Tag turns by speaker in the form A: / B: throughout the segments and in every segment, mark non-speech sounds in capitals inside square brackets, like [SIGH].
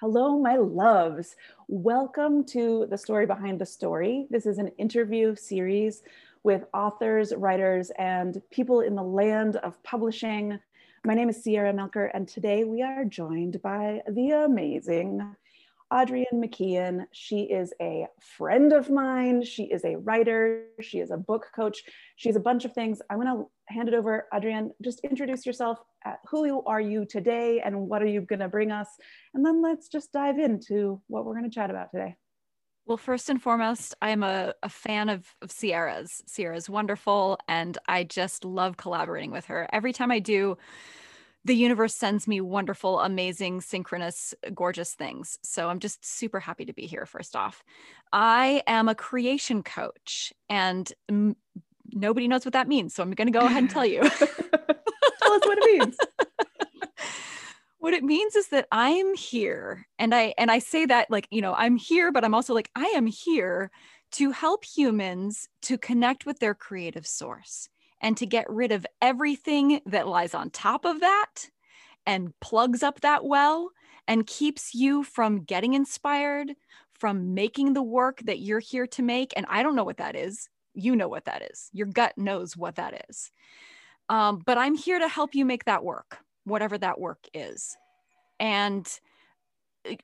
A: Hello, my loves. Welcome to The Story Behind the Story. This is an interview series with authors, writers, and people in the land of publishing. My name is Sierra Melcher, and today we are joined by the amazing Adrienne MacIain. She is a friend of mine. She is a writer. She is a book coach. She's a bunch of things. I'm going to hand it over. Adrienne, just introduce yourself. Uh, who are you today and what are you going to bring us? And then let's just dive into what we're going to chat about today.
B: Well, first and foremost, I'm a, a fan of, of Sierra's. Sierra's wonderful, and I just love collaborating with her. Every time I do the universe sends me wonderful, amazing, synchronous, gorgeous things. So I'm just super happy to be here, first off. I am a creation coach, and nobody knows what that means. So I'm going to go ahead and tell you. [LAUGHS]
A: tell us what it means. [LAUGHS]
B: what it means is that I'm here and I and I say that like, you know, I'm here but I'm also like I am here to help humans to connect with their creative source and to get rid of everything that lies on top of that and plugs up that well and keeps you from getting inspired, from making the work that you're here to make. And I don't know what that is. You know what that is. Your gut knows what that is. Um, but I'm here to help you make that work, whatever that work is. And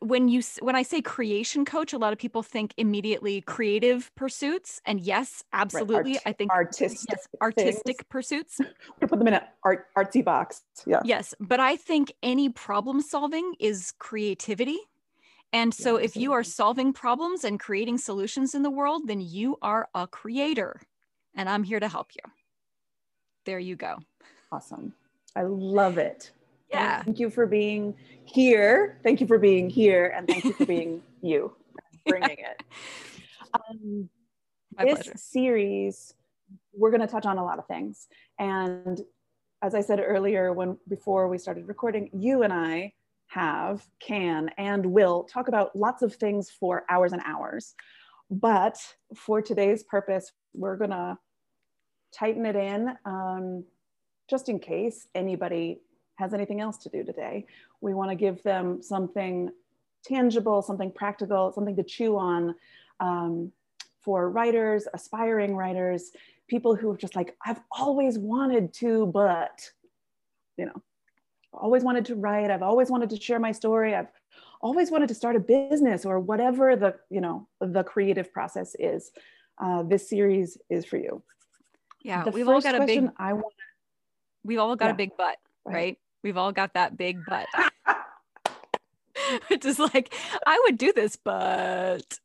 B: when you when i say creation coach a lot of people think immediately creative pursuits and yes absolutely right. Art, i think
A: artistic
B: yes, artistic things. pursuits [LAUGHS]
A: we put them in an art artsy box yeah
B: yes but i think any problem solving is creativity and so yeah, if you are solving problems and creating solutions in the world then you are a creator and i'm here to help you there you go
A: awesome i love it
B: yeah.
A: Thank you for being here. Thank you for being here. And thank you for being [LAUGHS] you, bringing it. [LAUGHS] Um, this pleasure. series, we're going to touch on a lot of things. And as I said earlier, when before we started recording, you and I have, can, and will talk about lots of things for hours and hours. But for today's purpose, we're to tighten it in um, just in case anybody has anything else to do today. We want to give them something tangible, something practical, something to chew on um, for writers, aspiring writers, people who are just like, I've always wanted to, but, you know, always wanted to write. I've always wanted to share my story. I've always wanted to start a business or whatever the, you know, the creative process is. Uh, this series is for you.
B: Yeah, the we've all got a big.
A: I want.
B: We've all got yeah. a big butt, right? right? We've all got that big butt. [LAUGHS] [LAUGHS] Which is like, I would do this, but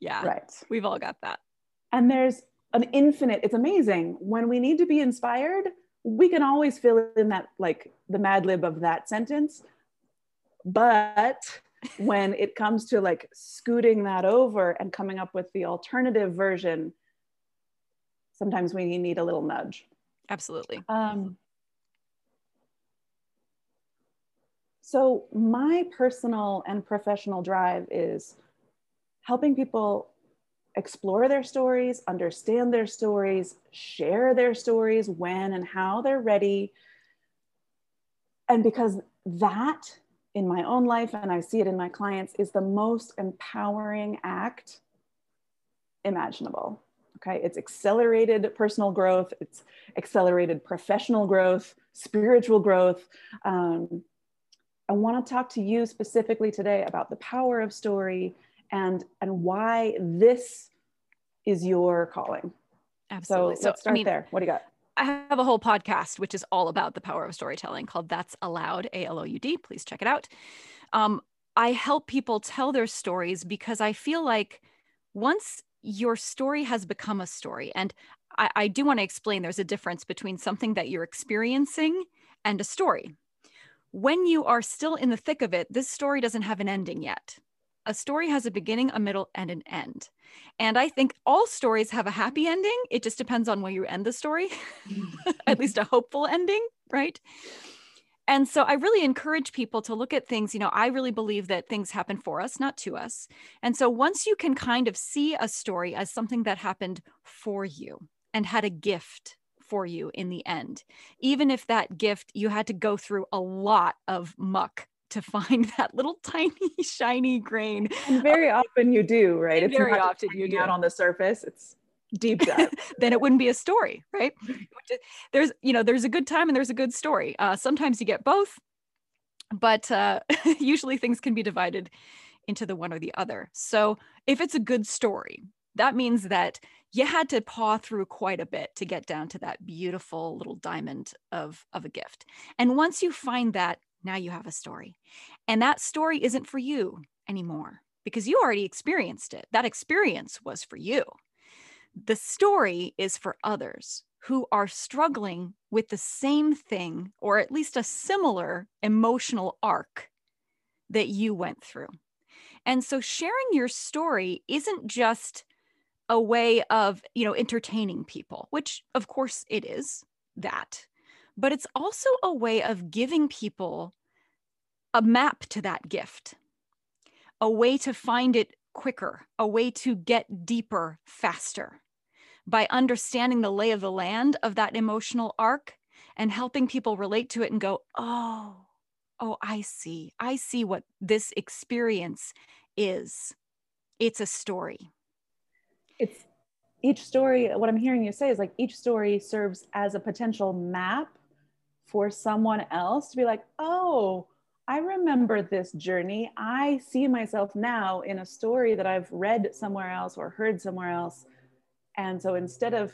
B: yeah.
A: Right.
B: We've all got that.
A: And there's an infinite, it's amazing. When we need to be inspired, we can always fill in that, like the mad lib of that sentence. But when it comes to like scooting that over and coming up with the alternative version, sometimes we need a little nudge.
B: Absolutely.
A: Um, So, my personal and professional drive is helping people explore their stories, understand their stories, share their stories when and how they're ready. And because that in my own life, and I see it in my clients, is the most empowering act imaginable. Okay, it's accelerated personal growth, it's accelerated professional growth, spiritual growth. Um, I want to talk to you specifically today about the power of story and and why this is your calling.
B: Absolutely.
A: So, let's start I mean, there. What do you got?
B: I have a whole podcast which is all about the power of storytelling called That's Aloud, A L O U D. Please check it out. Um, I help people tell their stories because I feel like once your story has become a story, and I, I do want to explain there's a difference between something that you're experiencing and a story when you are still in the thick of it, this story doesn't have an ending yet. A story has a beginning, a middle, and an end. And I think all stories have a happy ending. It just depends on where you end the story, [LAUGHS] at least a hopeful ending, right? And so I really encourage people to look at things. You know, I really believe that things happen for us, not to us. And so once you can kind of see a story as something that happened for you and had a gift for you in the end. Even if that gift, you had to go through a lot of muck to find [LAUGHS] that little tiny [LAUGHS] shiny grain.
A: And very often you do, right?
B: It's very often you do
A: out on the surface. It's deep [LAUGHS] dive.
B: then it wouldn't be a story, right? There's, you know, there's a good time and there's a good story. Uh, sometimes you get both, but uh, usually things can be divided into the one or the other. So if it's a good story, that means that you had to paw through quite a bit to get down to that beautiful little diamond of, of a gift. And once you find that, now you have a story. And that story isn't for you anymore because you already experienced it. That experience was for you. The story is for others who are struggling with the same thing or at least a similar emotional arc that you went through. And so sharing your story isn't just a way of, you know, entertaining people, which of course it is that, but it's also a way of giving people a map to that gift, a way to find it quicker, a way to get deeper faster by understanding the lay of the land of that emotional arc and helping people relate to it and go, oh, oh, I see. I see what this experience is. It's a story.
A: It's each story, what I'm hearing you say is like each story serves as a potential map for someone else to be like, oh, I remember this journey. I see myself now in a story that I've read somewhere else or heard somewhere else. And so instead of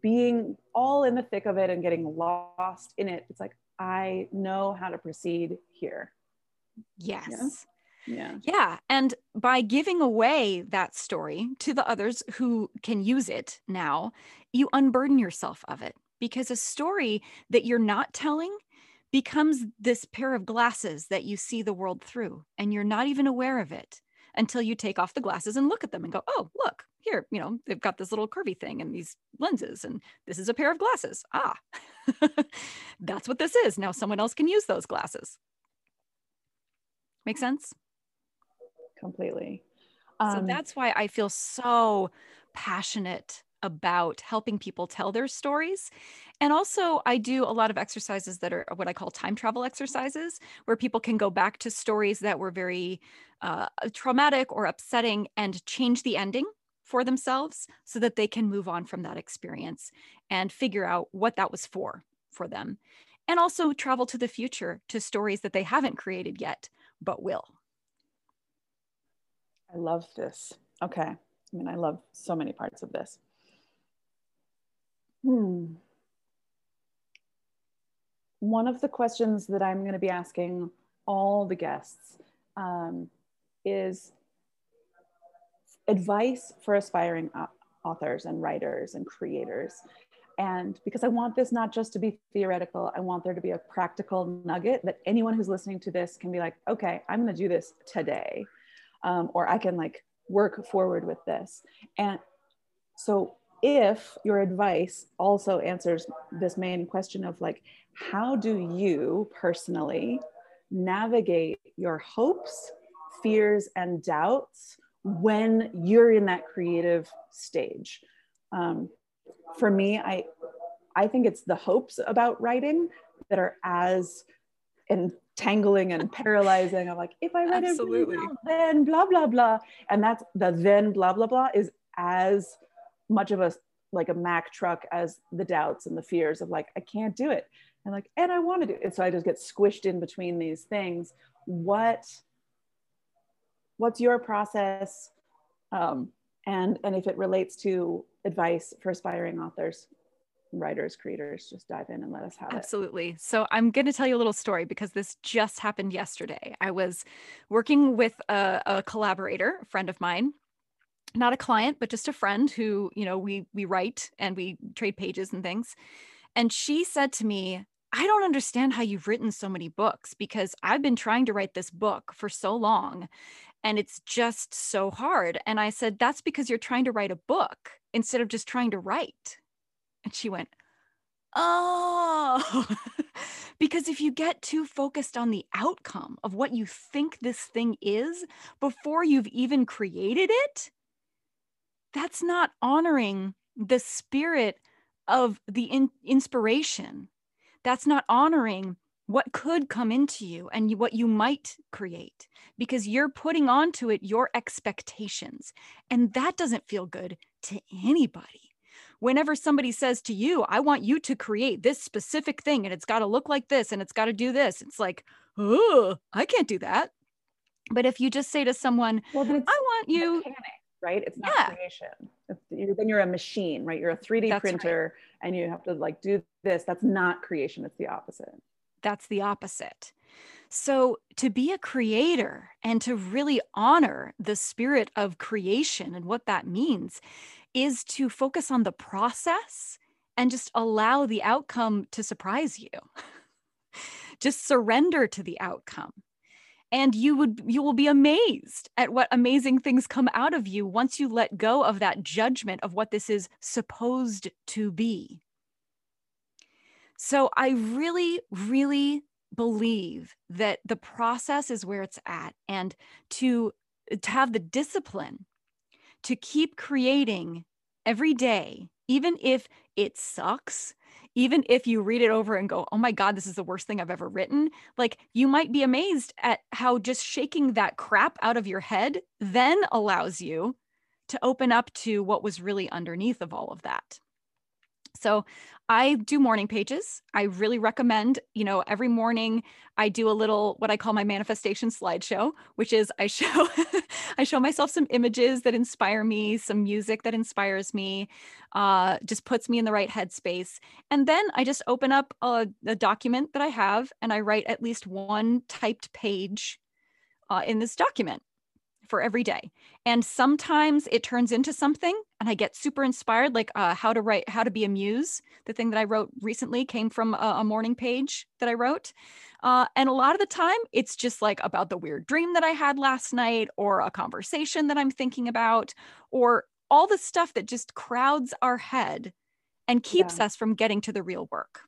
A: being all in the thick of it and getting lost in it, it's like, I know how to proceed here.
B: Yes.
A: Yeah. yeah.
B: Yeah. And by giving away that story to the others who can use it now, you unburden yourself of it because a story that you're not telling becomes this pair of glasses that you see the world through and you're not even aware of it until you take off the glasses and look at them and go oh look here you know they've got this little curvy thing and these lenses and this is a pair of glasses. Ah [LAUGHS] that's what this is. Now someone else can use those glasses. Make sense?
A: Completely.
B: Um, so that's why i feel so passionate about helping people tell their stories. And also, I do a lot of exercises that are what I call time travel exercises, where people can go back to stories that were very uh, traumatic or upsetting and change the ending for themselves so that they can move on from that experience and figure out what that was for for them. And also travel to the future to stories that they haven't created yet, but will.
A: I love this. Okay. I mean, I love so many parts of this. Hmm. One of the questions that I'm going to be asking all the guests um, is advice for aspiring authors and writers and creators. And because I want this not just to be theoretical, I want there to be a practical nugget that anyone who's listening to this can be like, okay, I'm going to do this today. Um, or I can like work forward with this. And so if your advice also answers this main question of like how do you personally navigate your hopes fears and doubts when you're in that creative stage um, for me i i think it's the hopes about writing that are as entangling and paralyzing i'm like if i write Absolutely. it then blah blah blah and that's the then blah blah blah is as much of a like a Mack truck as the doubts and the fears of like, I can't do it. And like, and I want to do it. So I just get squished in between these things. What, what's your process? Um, and, and if it relates to advice for aspiring authors, writers, creators, just dive in and let us have
B: Absolutely. it. Absolutely. So I'm going to tell you a little story because this just happened yesterday. I was working with a, a collaborator, a friend of mine, not a client but just a friend who you know we we write and we trade pages and things. And she said to me i don't understand how you've written so many books because i've been trying to write this book for so long and it's just so hard. And i said that's because you're trying to write a book instead of just trying to write. And she went oh. [LAUGHS] Because if you get too focused on the outcome of what you think this thing is before you've even created it that's not honoring the spirit of the in- inspiration. That's not honoring what could come into you and what you might create because you're putting onto it your expectations. And that doesn't feel good to anybody. Whenever somebody says to you, I want you to create this specific thing and it's got to look like this and it's got to do this, it's like, oh, I can't do that. But if you just say to someone, well, I want you.
A: Mechanic, right? It's not yeah. creation. It's, you're, then you're a machine, right? You're a 3D That's printer right. and you have to like do this. That's not creation. It's the opposite
B: that's the opposite. So, to be a creator and to really honor the spirit of creation and what that means is to focus on the process and just allow the outcome to surprise you. [LAUGHS] just surrender to the outcome. And you would you will be amazed at what amazing things come out of you once you let go of that judgment of what this is supposed to be. So I really, really believe that the process is where it's at and to, to have the discipline to keep creating every day, even if it sucks, even if you read it over and go, oh my God, this is the worst thing I've ever written, like you might be amazed at how just shaking that crap out of your head then allows you to open up to what was really underneath of all of that. So I do morning pages. I really recommend, you know, every morning I do a little what I call my manifestation slideshow, which is I show [LAUGHS] I show myself some images that inspire me, some music that inspires me, uh, just puts me in the right headspace. And then I just open up a, a document that I have and I write at least one typed page uh, in this document for every day. And sometimes it turns into something and I get super inspired, like uh, how to write, how to be a muse. The thing that I wrote recently came from a, a morning page that I wrote. Uh, and a lot of the time, it's just like about the weird dream that I had last night, or a conversation that I'm thinking about, or all the stuff that just crowds our head and keeps yeah. us from getting to the real work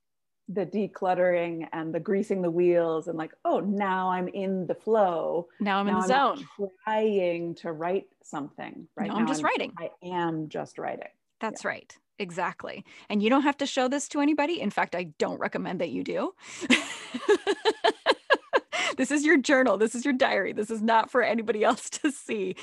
A: the decluttering and the greasing the wheels and like oh now i'm in the flow.
B: Now i'm now in the I'm zone.
A: trying to write something
B: right now i'm just I'm, writing.
A: I am just writing.
B: That's yeah. right. Exactly. And you don't have to show this to anybody. In fact i don't recommend that you do. [LAUGHS] This is your journal. This is your diary. This is not for anybody else to see.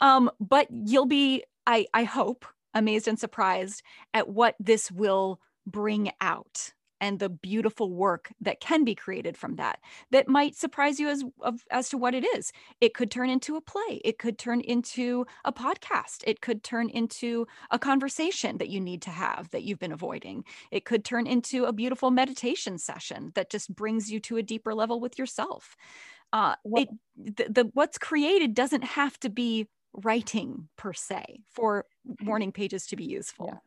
B: Um, but you'll be i i hope amazed and surprised at what this will bring out and the beautiful work that can be created from that that might surprise you as of, as to what it is. It could turn into a play. It could turn into a podcast. It could turn into a conversation that you need to have that you've been avoiding. It could turn into a beautiful meditation session that just brings you to a deeper level with yourself. Uh, it the, the what's created doesn't have to be writing per se for morning pages to be useful. Yeah.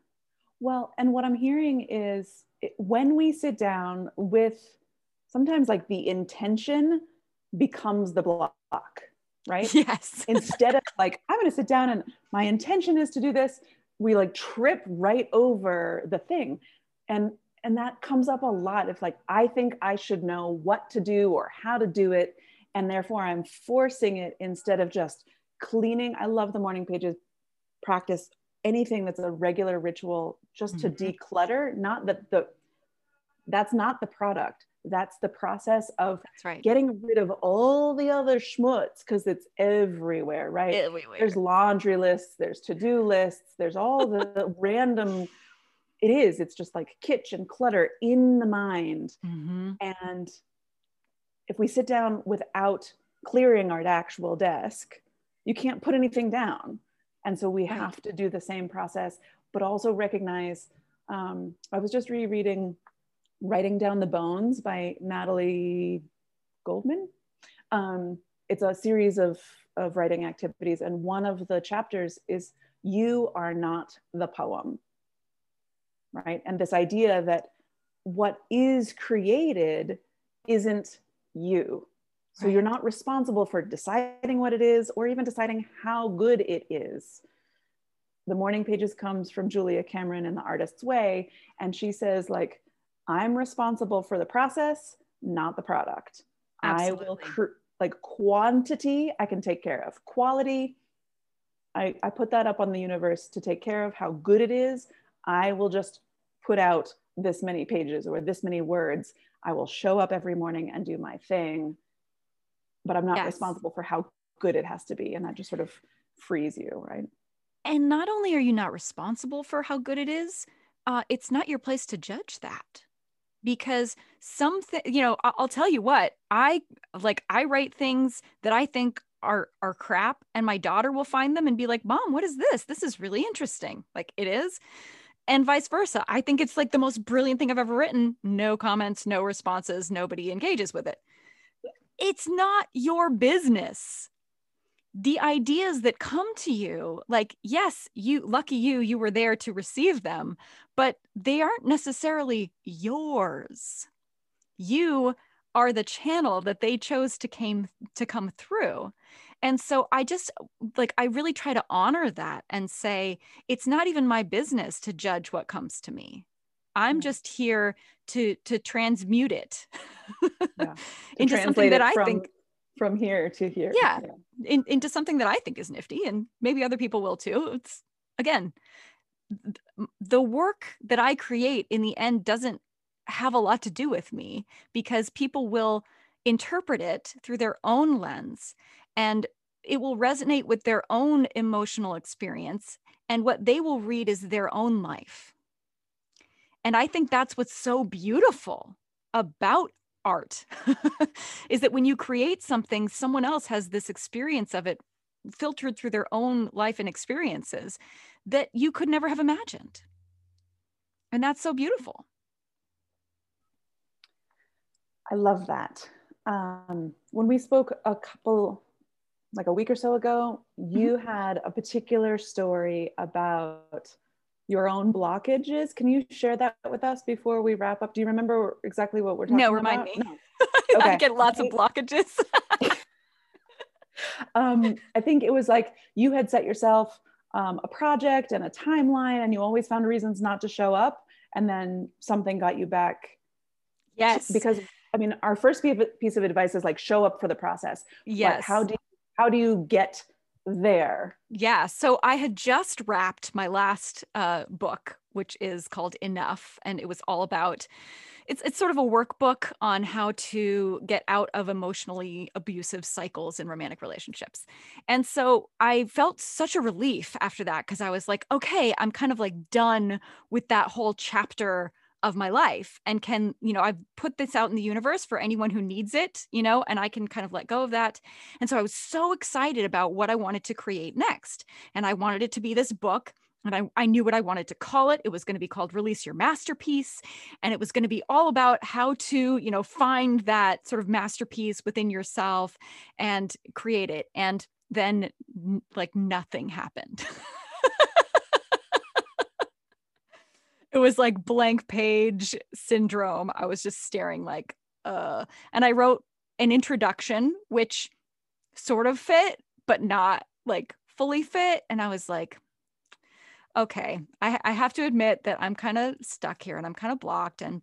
A: well and what i'm hearing is when we sit down with sometimes like the intention becomes the block right?
B: Yes. [LAUGHS]
A: Instead of like i'm going to sit down and my intention is to do this we like trip right over the thing. And and that comes up a lot if like i think i should know what to do or how to do it and therefore i'm forcing it instead of just cleaning. I love the morning pages practice anything that's a regular ritual just mm-hmm. to declutter not that the that's not the product that's the process of
B: right.
A: getting rid of all the other schmutz because it's everywhere right
B: everywhere.
A: there's laundry lists there's to-do lists there's all the [LAUGHS] random it is it's just like kitchen clutter in the mind mm-hmm. and if we sit down without clearing our actual desk you can't put anything down and so we right. have to do the same process, but also recognize. Um, I was just rereading Writing Down the Bones by Natalie Goldman. Um, it's a series of, of writing activities, and one of the chapters is You Are Not the Poem, right? And this idea that what is created isn't you. So right. you're not responsible for deciding what it is or even deciding how good it is. The morning pages comes from Julia Cameron in The Artist's Way. And she says, like, I'm responsible for the process, not the product. Absolutely. I will, cr- like, quantity, I can take care of. Quality, I, I put that up on the universe to take care of how good it is. I will just put out this many pages or this many words. I will show up every morning and do my thing, but I'm not yes. responsible for how good it has to be. And that just sort of frees you, right?
B: And not only are you not responsible for how good it is, uh, it's not your place to judge that. Because something you know i'll tell you what i like i write things that i think are are crap and my daughter will find them and be like mom what is this? This is really interesting. Like it is. And vice versa. I think it's like the most brilliant thing i've ever written. No comments no responses nobody engages with it. It's not your business the ideas that come to you like yes you lucky you you were there to receive them but they aren't necessarily yours. You are the channel that they chose to came to come through. And so i just like i really try to honor that and say it's not even my business to judge what comes to me. I'm just here to to transmute it yeah. [LAUGHS] into something that i think
A: from here to here.
B: Yeah, yeah. In, into something that I think is nifty, and maybe other people will too. It's again, the work that I create in the end doesn't have a lot to do with me because people will interpret it through their own lens and it will resonate with their own emotional experience and what they will read is their own life. And I think that's what's so beautiful about art [LAUGHS] is that when you create something, someone else has this experience of it filtered through their own life and experiences that you could never have imagined. And that's so beautiful.
A: I love that. Um, when we spoke a couple, like a week or so ago, you mm-hmm. had a particular story about your own blockages. Can you share that with us before we wrap up? Do you remember exactly what we're talking about?
B: no,
A: about?
B: Remind me. No, [LAUGHS] Okay. I get lots of blockages. [LAUGHS]
A: um, I think it was like you had set yourself um, a project and a timeline, and you always found reasons not to show up, and then something got you back.
B: Yes,
A: because I mean, our first piece of advice is like show up for the process.
B: Yes.
A: How do you, how do you get there?
B: Yeah. So I had just wrapped my last uh, book, which is called Enough, and it was all about it's it's sort of a workbook on how to get out of emotionally abusive cycles in romantic relationships. And so I felt such a relief after that because I was like, okay, I'm kind of like done with that whole chapter of my life and can you know i've put this out in the universe for anyone who needs it you know and i can kind of let go of that and so i was so excited about what i wanted to create next and i wanted it to be this book and I, I knew what I wanted to call it. It was going to be called Release Your Masterpiece. And it was going to be all about how to, you know, find that sort of masterpiece within yourself and create it. And then, like, nothing happened. [LAUGHS] it was like blank page syndrome. I was just staring, like, uh, and I wrote an introduction, which sort of fit, but not like fully fit. And I was like, okay, I, I have to admit that I'm kind of stuck here and I'm kind of blocked. And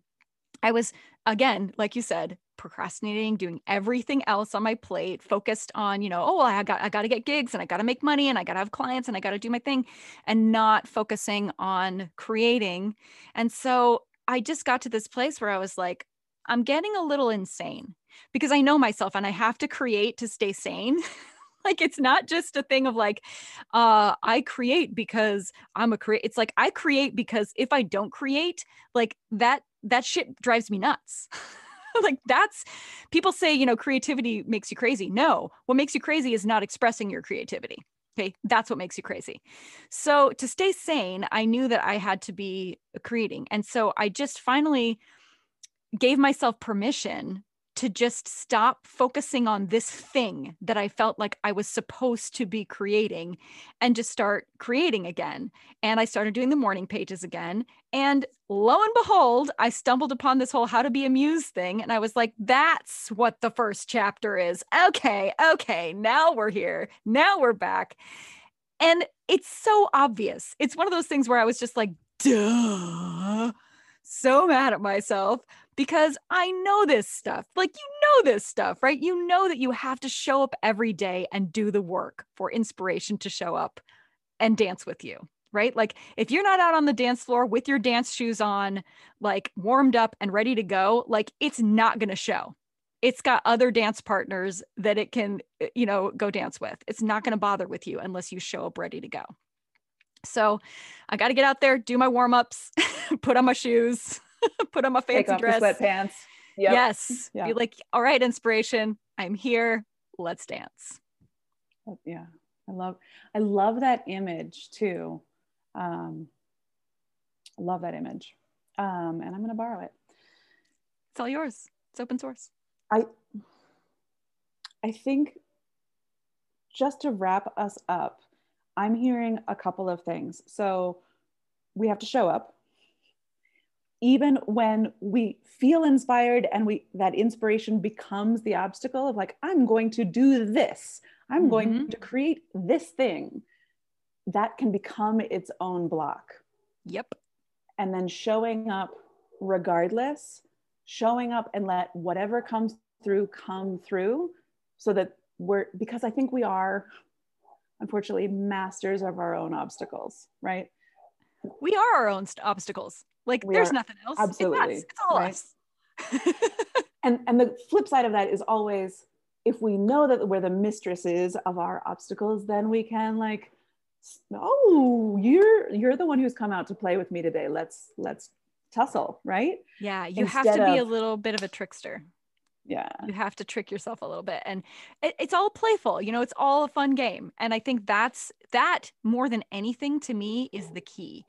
B: I was, again, like you said, procrastinating, doing everything else on my plate, focused on, you know, oh, I got I got to get gigs and I got to make money and I got to have clients and I got to do my thing and not focusing on creating. And so I just got to this place where I was like, I'm getting a little insane because I know myself and I have to create to stay sane. [LAUGHS] like it's not just a thing of like uh i create because i'm a create it's like i create because if i don't create like that that shit drives me nuts [LAUGHS] [LAUGHS] like that's people say you know creativity makes you crazy. No what makes you crazy is not expressing your creativity okay? That's what makes you crazy. So to stay sane i knew that i had to be creating. And so i just finally gave myself permission to just stop focusing on this thing that I felt like I was supposed to be creating and just start creating again. And I started doing the morning pages again. And lo and behold, I stumbled upon this whole how to be a muse thing. And I was like, that's what the first chapter is. Okay, okay, now we're here. Now we're back. And it's so obvious. It's one of those things where I was just like, duh, so mad at myself because I know this stuff. Like, you know this stuff, right? You know that you have to show up every day and do the work for inspiration to show up and dance with you, right? Like if you're not out on the dance floor with your dance shoes on, like warmed up and ready to go, like it's not going to show. It's got other dance partners that it can, eh, you know, go dance with. It's not going to bother with you unless you show up ready to go. So I got to get out there, do my warm ups, [LAUGHS] put on my shoes, [LAUGHS] put on my fancy
A: Take off
B: dress.
A: Sweatpants.
B: Yep. Yes. Yeah. Be like, all right, inspiration. I'm here. Let's dance.
A: Yeah. I love I love that image too. Um, I love that image. Um, and I'm gonna borrow it.
B: It's all yours. It's open source.
A: I I think just to wrap us up, I'm hearing a couple of things. So we have to show up. Even when we feel inspired and we that inspiration becomes the obstacle of like, I'm going to do this, I'm mm-hmm. going to create this thing, that can become its own block.
B: Yep.
A: And then showing up regardless, showing up and let whatever comes through come through so that we're because I think we are unfortunately masters of our own obstacles, right?
B: We are our own st- obstacles. Like we there's nothing else.
A: Absolutely.
B: It's, it's all right? us. [LAUGHS]
A: and and the flip side of that is always if we know that we're the mistresses of our obstacles, then we can like, oh, you're you're the one who's come out to play with me today. Let's let's tussle, right?
B: Yeah, you Instead have to be of, a little bit of a trickster
A: yeah
B: you have to trick yourself a little bit and it, it's all playful you know it's all a fun game and i think that's that more than anything to me is the key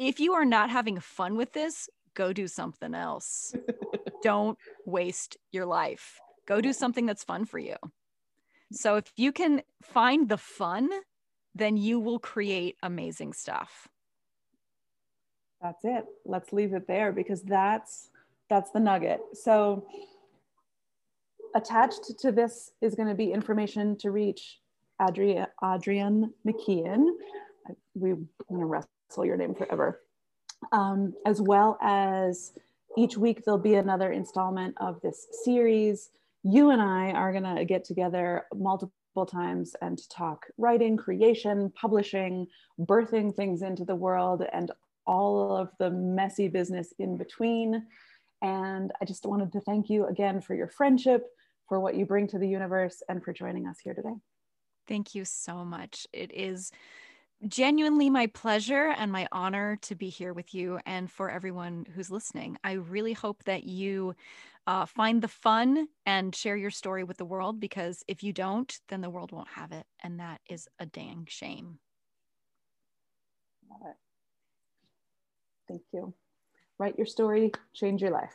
B: if you are not having fun with this go do something else. [LAUGHS] Don't waste your life. Go do something that's fun for you. So if you can find the fun then you will create amazing stuff.
A: That's it. Let's leave it there because that's that's the nugget. So attached to this is going to be information to reach Adrienne, Adrienne MacIain. We want to wrestle your name forever. Um, as well as each week there'll be another installment of this series. You and I are going to get together multiple times and talk writing, creation, publishing, birthing things into the world, and all of the messy business in between. And I just wanted to thank you again for your friendship, for what you bring to the universe, and for joining us here today.
B: Thank you so much. It is genuinely my pleasure and my honor to be here with you and for everyone who's listening. I really hope that you uh, find the fun and share your story with the world because if you don't, then the world won't have it. And that is a dang shame.
A: Thank you. Write your story, change your life.